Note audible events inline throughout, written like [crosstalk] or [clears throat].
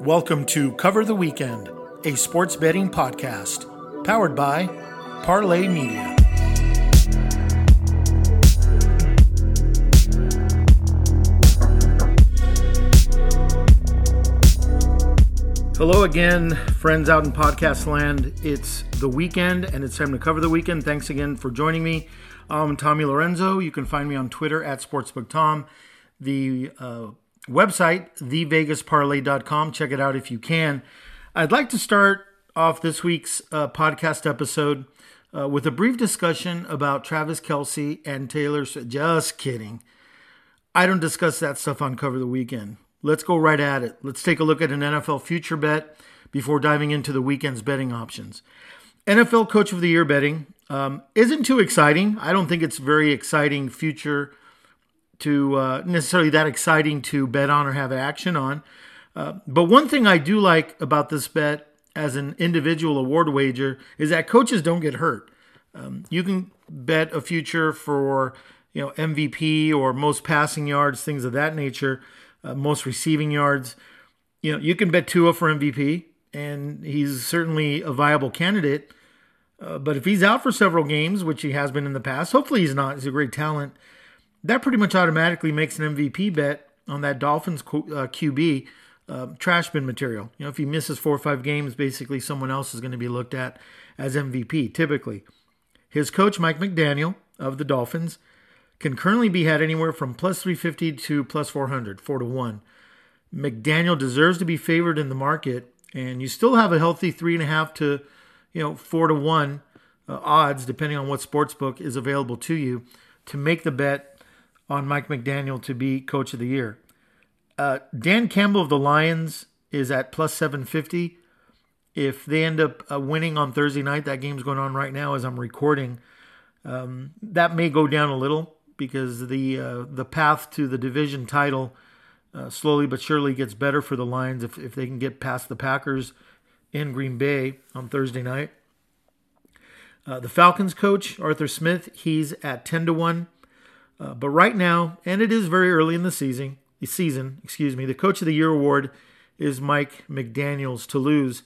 Welcome to Cover the Weekend, a sports betting podcast powered by Parlay Media. Hello again, friends out in podcast land. It's the weekend and it's time to cover the weekend. Thanks again for joining me. I'm Tommy Lorenzo. You can find me on Twitter at SportsbookTom. The uh, website, thevegasparlay.com. Check it out if you can. I'd like to start off this week's uh, podcast episode uh, with a brief discussion about Travis Kelce and Taylor. Just kidding. I don't discuss that stuff on Cover the Weekend. Let's go right at it. Let's take a look at an NFL future bet before diving into the weekend's betting options. NFL Coach of the Year betting um, isn't too exciting. I don't think it's very exciting future to uh, necessarily that exciting to bet on or have action on. Uh, but one thing I do like about this bet as an individual award wager is that coaches don't get hurt. Um, you can bet a future for you know MVP or most passing yards, things of that nature, uh, most receiving yards. You know you can bet Tua for MVP, and he's certainly a viable candidate. Uh, but if he's out for several games, which he has been in the past, hopefully he's not. He's a great talent that pretty much automatically makes an MVP bet on that Dolphins uh, QB uh, trash bin material. You know, if he misses four or five games, basically someone else is going to be looked at as MVP, typically. His coach, Mike McDaniel of the Dolphins, can currently be had anywhere from plus 350 to plus 400, 4 to 1. McDaniel deserves to be favored in the market, and you still have a healthy 3.5 to, you know, 4 to 1 uh, odds, depending on what sports book is available to you, to make the bet on Mike McDaniel to be coach of the year. Uh, Dan Campbell of the Lions is at plus 750. If they end up uh, winning on Thursday night, that game's going on right now as I'm recording. Um, that may go down a little because the uh, the path to the division title uh, slowly but surely gets better for the Lions if, if they can get past the Packers in Green Bay on Thursday night. Uh, the Falcons coach Arthur Smith, he's at ten to one. Uh, but right now, and it is very early in the season, the season, excuse me, the Coach of the Year award is Mike McDaniel's to lose.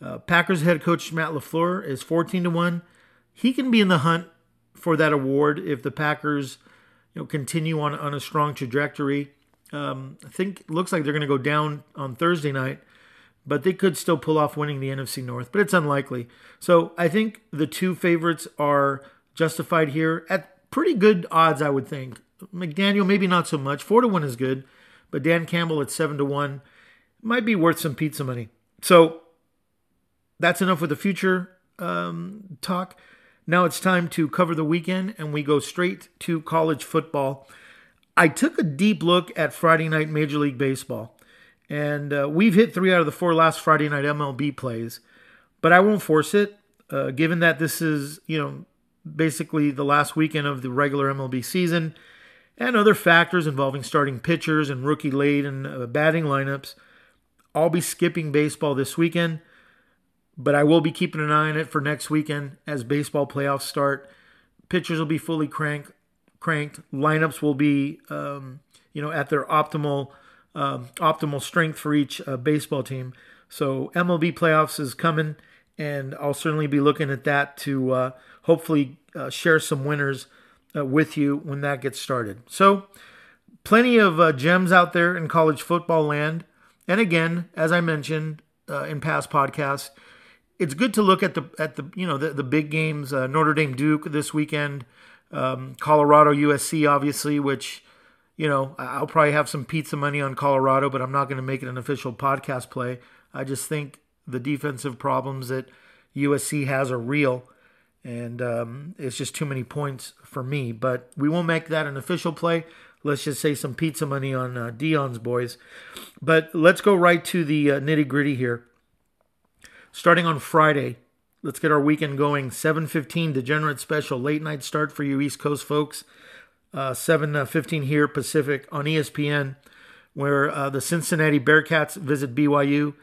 Uh, Packers head coach Matt LaFleur is 14 to 1. He can be in the hunt for that award if the Packers you know, continue on, on a strong trajectory. Um, I think looks like they're going to go down on Thursday night, but they could still pull off winning the NFC North, but it's unlikely. So I think the two favorites are justified here at pretty good odds, I would think. McDaniel, maybe not so much. Four to one is good, but Dan Campbell at seven to one might be worth some pizza money. So that's enough with the future um, talk. Now it's time to cover the weekend, and we go straight to college football. I took a deep look at Friday night Major League Baseball, and uh, we've hit three out of the four last Friday night MLB plays, but I won't force it, uh, given that this is you know basically the last weekend of the regular MLB season, and other factors involving starting pitchers and rookie late and uh, batting lineups. I'll be skipping baseball this weekend, but I will be keeping an eye on it for next weekend as baseball playoffs start. Pitchers will be fully crank, cranked. Lineups will be, um, you know, at their optimal um, optimal strength for each uh, baseball team. So MLB playoffs is coming, and I'll certainly be looking at that to uh, hopefully uh, share some winners uh, with you when that gets started. So, plenty of uh, gems out there in college football land. And again, as I mentioned uh, in past podcasts, it's good to look at the at the you know the, the big games. Uh, Notre Dame Duke this weekend, um, Colorado USC obviously, which you know I'll probably have some pizza money on Colorado, but I'm not going to make it an official podcast play. I just think the defensive problems that USC has are real and um, it's just too many points for me. But we won't make that an official play. Let's just say some pizza money on uh, Deion's boys. But let's go right to the uh, nitty gritty here. Starting on Friday, let's get our weekend going. 7:15 Degenerate Special, late night start for you East Coast folks. Uh, 7:15 uh, here Pacific on ESPN, where uh, the Cincinnati Bearcats visit BYU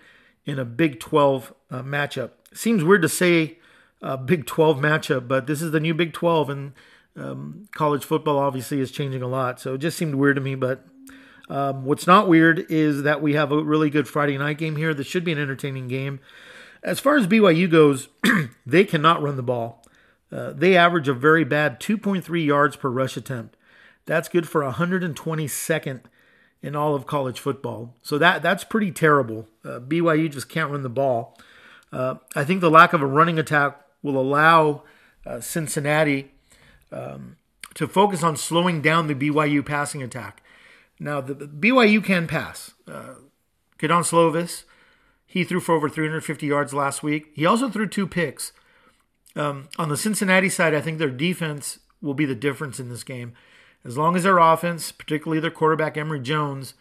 in a Big 12 uh, matchup. Seems weird to say uh, Big 12 matchup, but this is the new Big 12, and um, college football obviously is changing a lot. So it just seemed weird to me, but Um, what's not weird is that we have a really good Friday night game here. This should be an entertaining game. As far as BYU goes, [clears throat] they cannot run the ball. Uh, they average a very bad 2.3 yards per rush attempt. That's good for 122nd in all of college football. So that that's pretty terrible. Uh, BYU just can't run the ball. Uh, I think the lack of a running attack will allow uh, Cincinnati um, to focus on slowing down the BYU passing attack. Now, the, BYU can pass. Uh, Kedon Slovis, he threw for over 350 yards last week. He also threw two picks. Um, on the Cincinnati side, I think their defense will be the difference in this game. As long as their offense, particularly their quarterback Emory Jones,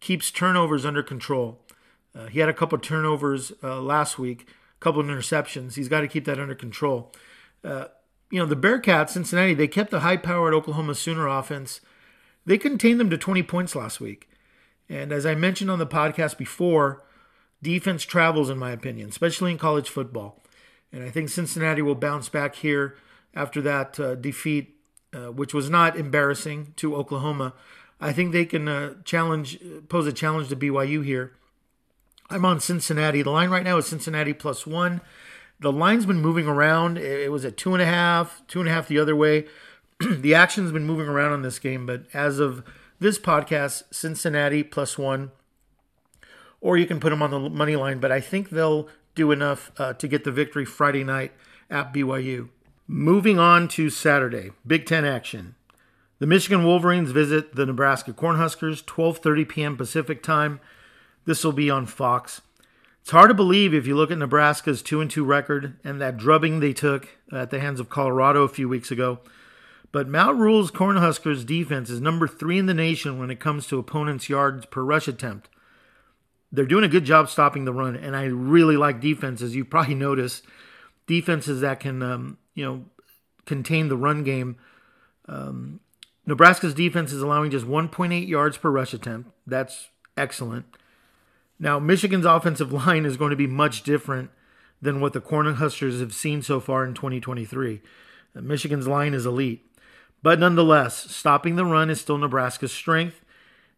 keeps turnovers under control. Uh, he had a couple turnovers uh, last week, couple of interceptions. He's got to keep that under control. Uh, you know, the Bearcats, Cincinnati, they kept the high powered Oklahoma Sooner offense. They contained them to 20 points last week. And as I mentioned on the podcast before, defense travels, in my opinion, especially in college football. And I think Cincinnati will bounce back here after that uh, defeat, uh, which was not embarrassing to Oklahoma. I think they can uh, challenge, pose a challenge to BYU here. I'm on Cincinnati. The line right now is Cincinnati plus one. The line's been moving around. It was at two and a half, two and a half the other way. [clears throat] the action's been moving around on this game, but as of this podcast, Cincinnati plus one, or you can put them on the money line. But I think they'll do enough uh, to get the victory Friday night at BYU. Moving on to Saturday, Big Ten action. The Michigan Wolverines visit the Nebraska Cornhuskers, 12:30 p.m. Pacific time. This will be on Fox. It's hard to believe if you look at Nebraska's 2 and 2 record and that drubbing they took at the hands of Colorado a few weeks ago. But Matt Rhule's Cornhuskers defense is number 3 in the nation when it comes to opponents' yards per rush attempt. They're doing a good job stopping the run, and I really like defenses. You probably [laughs] noticed defenses that can, um, you know, contain the run game. Um, Nebraska's defense is allowing just 1.8 yards per rush attempt. That's excellent. Now, Michigan's offensive line is going to be much different than what the Cornhuskers have seen so far in 2023. Uh, Michigan's line is elite. But nonetheless, stopping the run is still Nebraska's strength,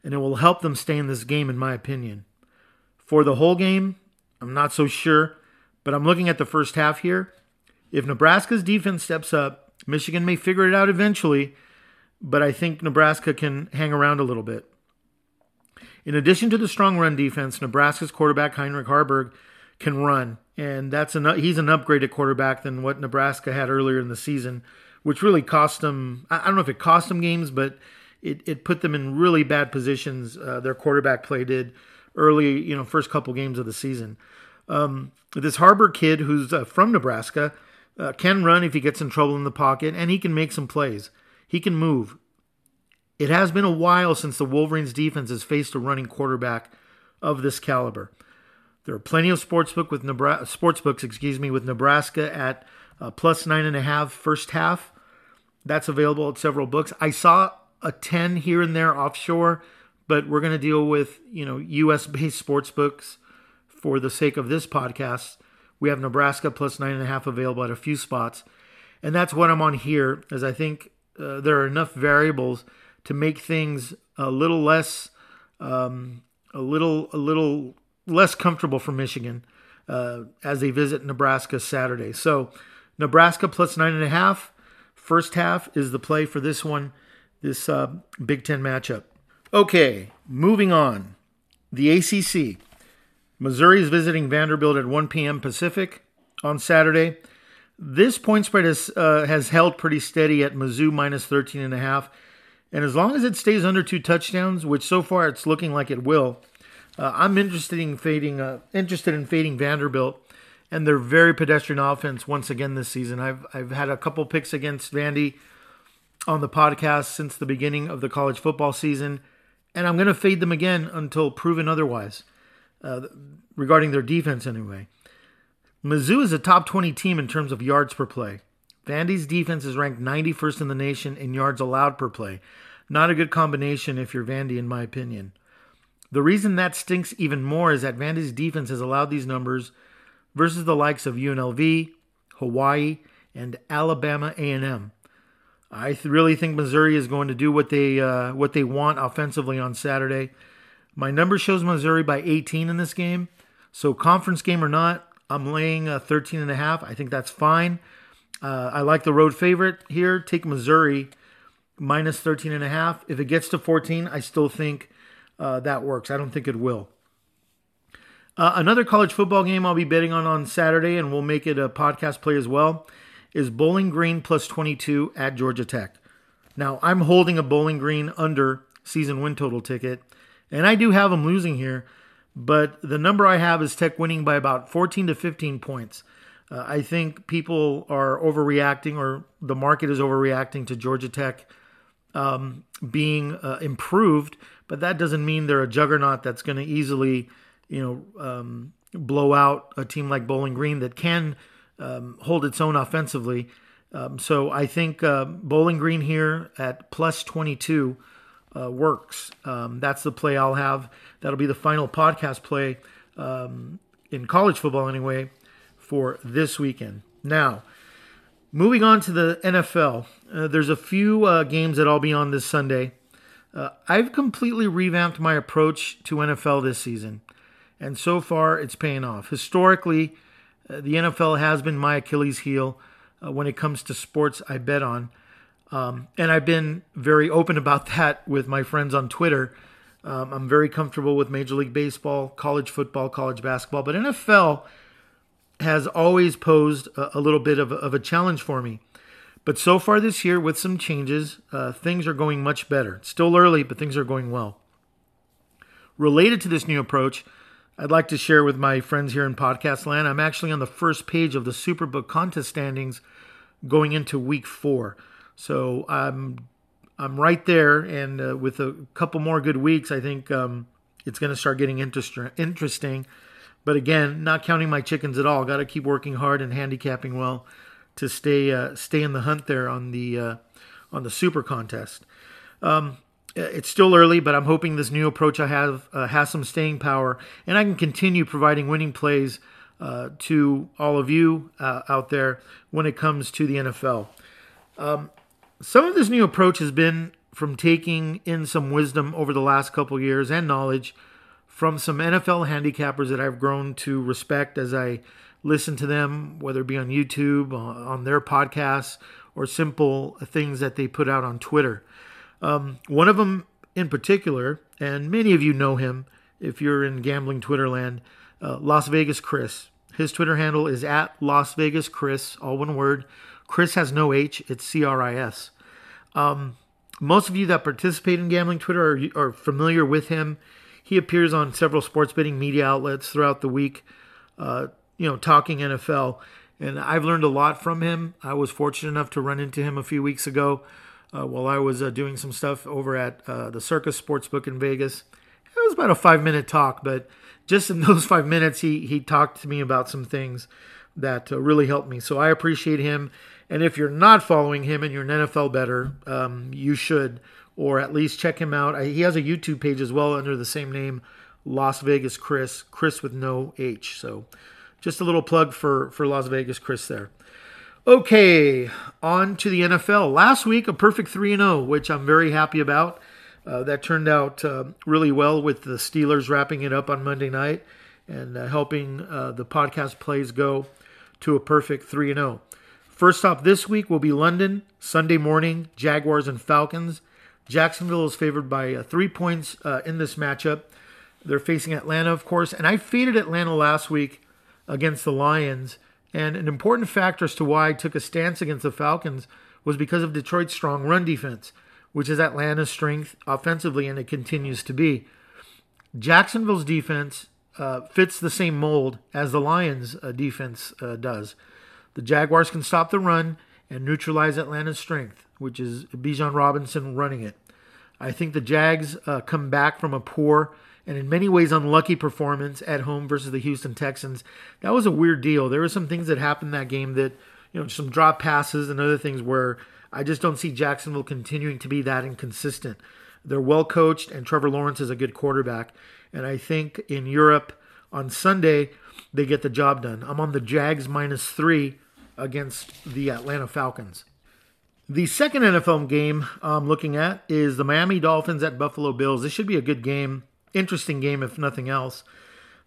and it will help them stay in this game, in my opinion. For the whole game, I'm not so sure, but I'm looking at the first half here. If Nebraska's defense steps up, Michigan may figure it out eventually, but I think Nebraska can hang around a little bit. In addition to the strong run defense, Nebraska's quarterback Heinrich Haarberg can run, and that's an he's an upgraded quarterback than what Nebraska had earlier in the season, which really cost them. I don't know if it cost them games, but it, it put them in really bad positions. Uh, their quarterback play did early, you know, first couple games of the season. Um, this Haarberg kid, who's uh, from Nebraska, uh, can run if he gets in trouble in the pocket, and he can make some plays. He can move. It has been a while since the Wolverines defense has faced a running quarterback of this caliber. There are plenty of sportsbook with Nebraska, sportsbooks, excuse me, with Nebraska at uh, plus nine and a half first half. That's available at several books. I saw a ten here and there offshore, but we're going to deal with you know U.S. based sportsbooks for the sake of this podcast. We have Nebraska plus nine and a half available at a few spots, and that's what I'm on here, as I think uh, there are enough variables to make things a little less, um, a little, a little less comfortable for Michigan uh, as they visit Nebraska Saturday. So Nebraska plus nine and a half. First half is the play for this one, this uh, Big Ten matchup. Okay, moving on. The ACC. Missouri is visiting Vanderbilt at 1 p.m. Pacific on Saturday. This point spread has, uh, has held pretty steady at Mizzou minus 13 and a half. And as long as it stays under two touchdowns, which so far it's looking like it will, uh, I'm interested in fading uh, interested in fading Vanderbilt and their very pedestrian offense once again this season. I've I've had a couple picks against Vandy on the podcast since the beginning of the college football season, and I'm going to fade them again until proven otherwise. Uh, regarding their defense, anyway. Mizzou is a top 20 team in terms of yards per play. Vandy's defense is ranked 91st in the nation in yards allowed per play. Not a good combination if you're Vandy, in my opinion. The reason that stinks even more is that Vandy's defense has allowed these numbers versus the likes of UNLV, Hawaii, and Alabama A&M. I th- really think Missouri is going to do what they uh, what they want offensively on Saturday. My number shows Missouri by 18 in this game. So conference game or not, I'm laying a 13 and a half. I think that's fine. Uh, I like the road favorite here. Take Missouri minus 13 and a half. If it gets to 14, I still think uh, that works. I don't think it will. Uh, another college football game I'll be betting on on Saturday, and we'll make it a podcast play as well, is Bowling Green plus 22 at Georgia Tech. Now, I'm holding a Bowling Green under season win total ticket, and I do have them losing here, but the number I have is Tech winning by about 14 to 15 points. Uh, I think people are overreacting, or the market is overreacting to Georgia Tech um, being uh, improved, but that doesn't mean they're a juggernaut that's going to easily, you know, um, blow out a team like Bowling Green that can um, hold its own offensively. Um, so I think uh, Bowling Green here at plus 22 uh, works. Um, that's the play I'll have. That'll be the final podcast play um, in college football, anyway, for this weekend. Now, moving on to the NFL, uh, there's a few uh, games that I'll be on this Sunday. Uh, I've completely revamped my approach to NFL this season, and so far it's paying off. Historically, uh, the NFL has been my Achilles heel uh, when it comes to sports I bet on. Um, and I've been very open [laughs] about that with my friends on Twitter. Um, I'm very comfortable with Major League Baseball, college football, college basketball, but NFL has always posed a, a little bit of, of, a challenge for me. But so far this year, with some changes, uh, things are going much better. It's still early, but things are going well. Related to this new approach, I'd like to share with my friends here in podcast land. I'm actually on the first page of the Superbook contest standings going into week four. So I'm I'm right there, and uh, with a couple more good weeks, I think um, it's going to start getting interest- interesting. But again, not counting my chickens at all. Got to keep working hard and handicapping well to stay uh, stay in the hunt there on the uh, on the super contest. Um, it's still early, but I'm hoping this new approach I have uh, has some staying power, and I can continue providing winning plays uh, to all of you uh, out there when it comes to the NFL. Um, some of this new approach has been from taking in some wisdom over the last couple years and knowledge from some NFL handicappers that I've grown to respect as I listen to them, whether it be on YouTube, on their podcasts, or simple things that they put out on Twitter. Um, one of them in particular, and many of you know him if you're in gambling Twitter land, uh, Las Vegas Chris. His Twitter handle is at Las Vegas Chris, all one word. Chris has no H, it's C R I S. Um, most of you that participate in gambling Twitter are, are familiar with him. He appears on several sports betting media outlets throughout the week, uh, you know, talking NFL. And I've learned a lot from him. I was fortunate enough to run into him a few weeks ago uh, while I was uh, doing some stuff over at uh, the Circa Sportsbook in Vegas. It was about a five minute talk, but just in [laughs] those five minutes, he, he talked to me about some things that uh, really helped me. So I appreciate him and if you're not following him and you're an NFL bettor, um, you should, or at least check him out. He has a YouTube page as well under the same name, Las Vegas Chris, Chris with no H. So just a little plug for, for Las Vegas Chris there. Okay, on to the NFL. Last week, a perfect 3 0, which I'm very happy about. Uh, that turned out uh, really well with the Steelers wrapping it up on Monday night and uh, helping uh, the podcast plays go to a perfect 3 0. First stop this week will be London, Sunday morning, Jaguars and Falcons. Jacksonville is favored by uh, three points uh, in this matchup. They're facing Atlanta, of course, and I faded Atlanta last week against the Lions. And an important factor as to why I took a stance against the Falcons was because of Detroit's strong run defense, which is Atlanta's strength offensively, and it continues to be. Jacksonville's defense uh, fits the same mold as the Lions' uh, defense uh, does. The Jaguars can stop the run and neutralize Atlanta's strength, which is Bijan Robinson running it. I think the Jags uh, come back from a poor and in many ways unlucky performance at home versus the Houston Texans. That was a weird deal. There were some things that happened that game that, you know, some drop passes and other things where I just don't see Jacksonville continuing to be that inconsistent. They're well coached, and Trevor Lawrence is a good quarterback. And I think in Europe on Sunday, they get the job done. I'm on the Jags minus three against the Atlanta Falcons. The second NFL game I'm looking at is the Miami Dolphins at Buffalo Bills. This should be a good game, interesting game if nothing else.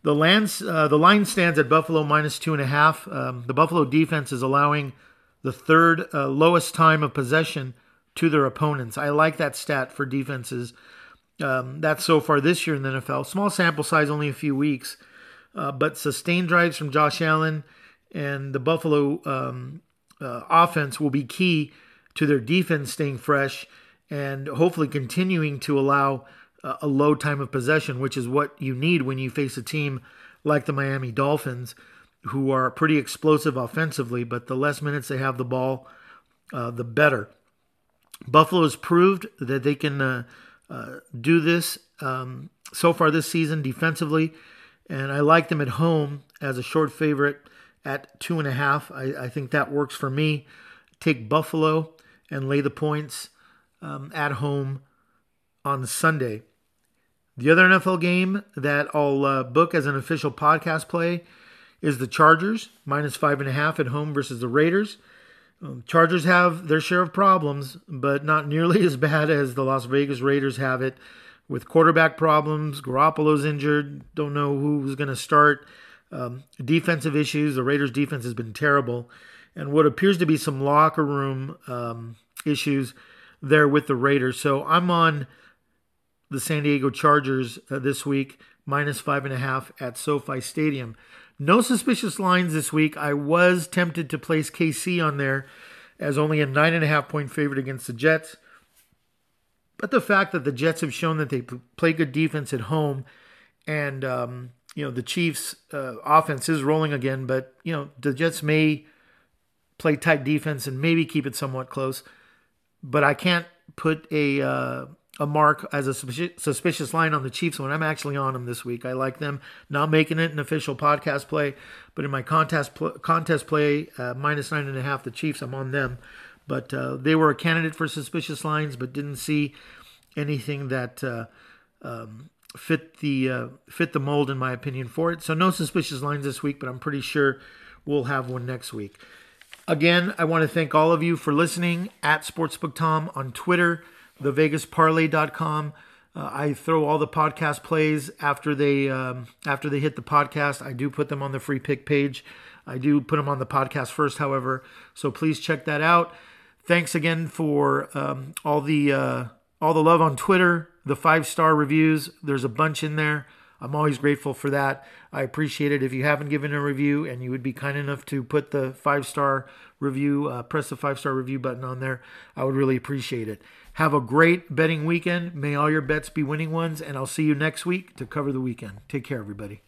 The lands, uh, the line stands at Buffalo minus two and a half. Um, the Buffalo defense is allowing the third uh, lowest time of possession to their opponents. I like that stat for defenses. Um, that's so far this year in the NFL. Small sample size, only a few weeks, uh, but sustained drives from Josh Allen and the Buffalo um, uh, offense will be key to their defense staying fresh and hopefully continuing to allow a low time of possession, which is what you need when you face a team like the Miami Dolphins, who are pretty explosive offensively, but the less minutes they have the ball, uh, the better. Buffalo has proved that they can uh, uh, do this um, so far this season defensively, and I like them at home as a short favorite at two and a half. I, I think that works for me. Take Buffalo and lay the points um, at home on Sunday. The other NFL game that I'll uh, book as an official podcast play is the Chargers, minus five and a half at home versus the Raiders. Um, Chargers have their share of problems, but not nearly [laughs] as bad as the Las Vegas Raiders have it with quarterback problems. Garoppolo's injured. Don't know who's going to start. Um, defensive issues. The Raiders' defense has been terrible. And what appears to be some locker room um, issues there with the Raiders. So I'm on the San Diego Chargers uh, this week, minus five and a half at SoFi Stadium. No suspicious lines this week. I was tempted to place KC on there as only a nine and a half point favorite against the Jets. But the fact that the Jets have shown that they play good defense at home, and um, you know the Chiefs' uh, offense is rolling again, but you know the Jets may play tight defense and maybe keep it somewhat close. But I can't put a uh, a mark as a suspicious line on the Chiefs when I'm actually on them this week. I like them. Not making it an official podcast play, but in my contest pl- contest play, uh, minus nine and a half, the Chiefs, I'm on them. But uh, they were a candidate for suspicious lines, but didn't see anything that uh, um, fit the uh, fit the mold, in my opinion, for it. So no suspicious lines this week, but I'm pretty sure we'll have one next week. Again, I want to thank all of you for listening at Sportsbook Tom on Twitter thevegasparlay.com. Uh, I throw all the podcast plays after they um, after they hit the podcast. I do put them on the free pick page. I do put them on the podcast first, however. So please check that out. Thanks again for um, all the uh, all the love on Twitter, the five star reviews. There's a bunch in there. I'm always grateful for that. I appreciate it. If you haven't given a review and you would be kind enough to put the five star review, uh, press the five star review button on there, I would really appreciate it. Have a great betting weekend. May all your bets be winning ones, and I'll see you next week to cover the weekend. Take care, everybody.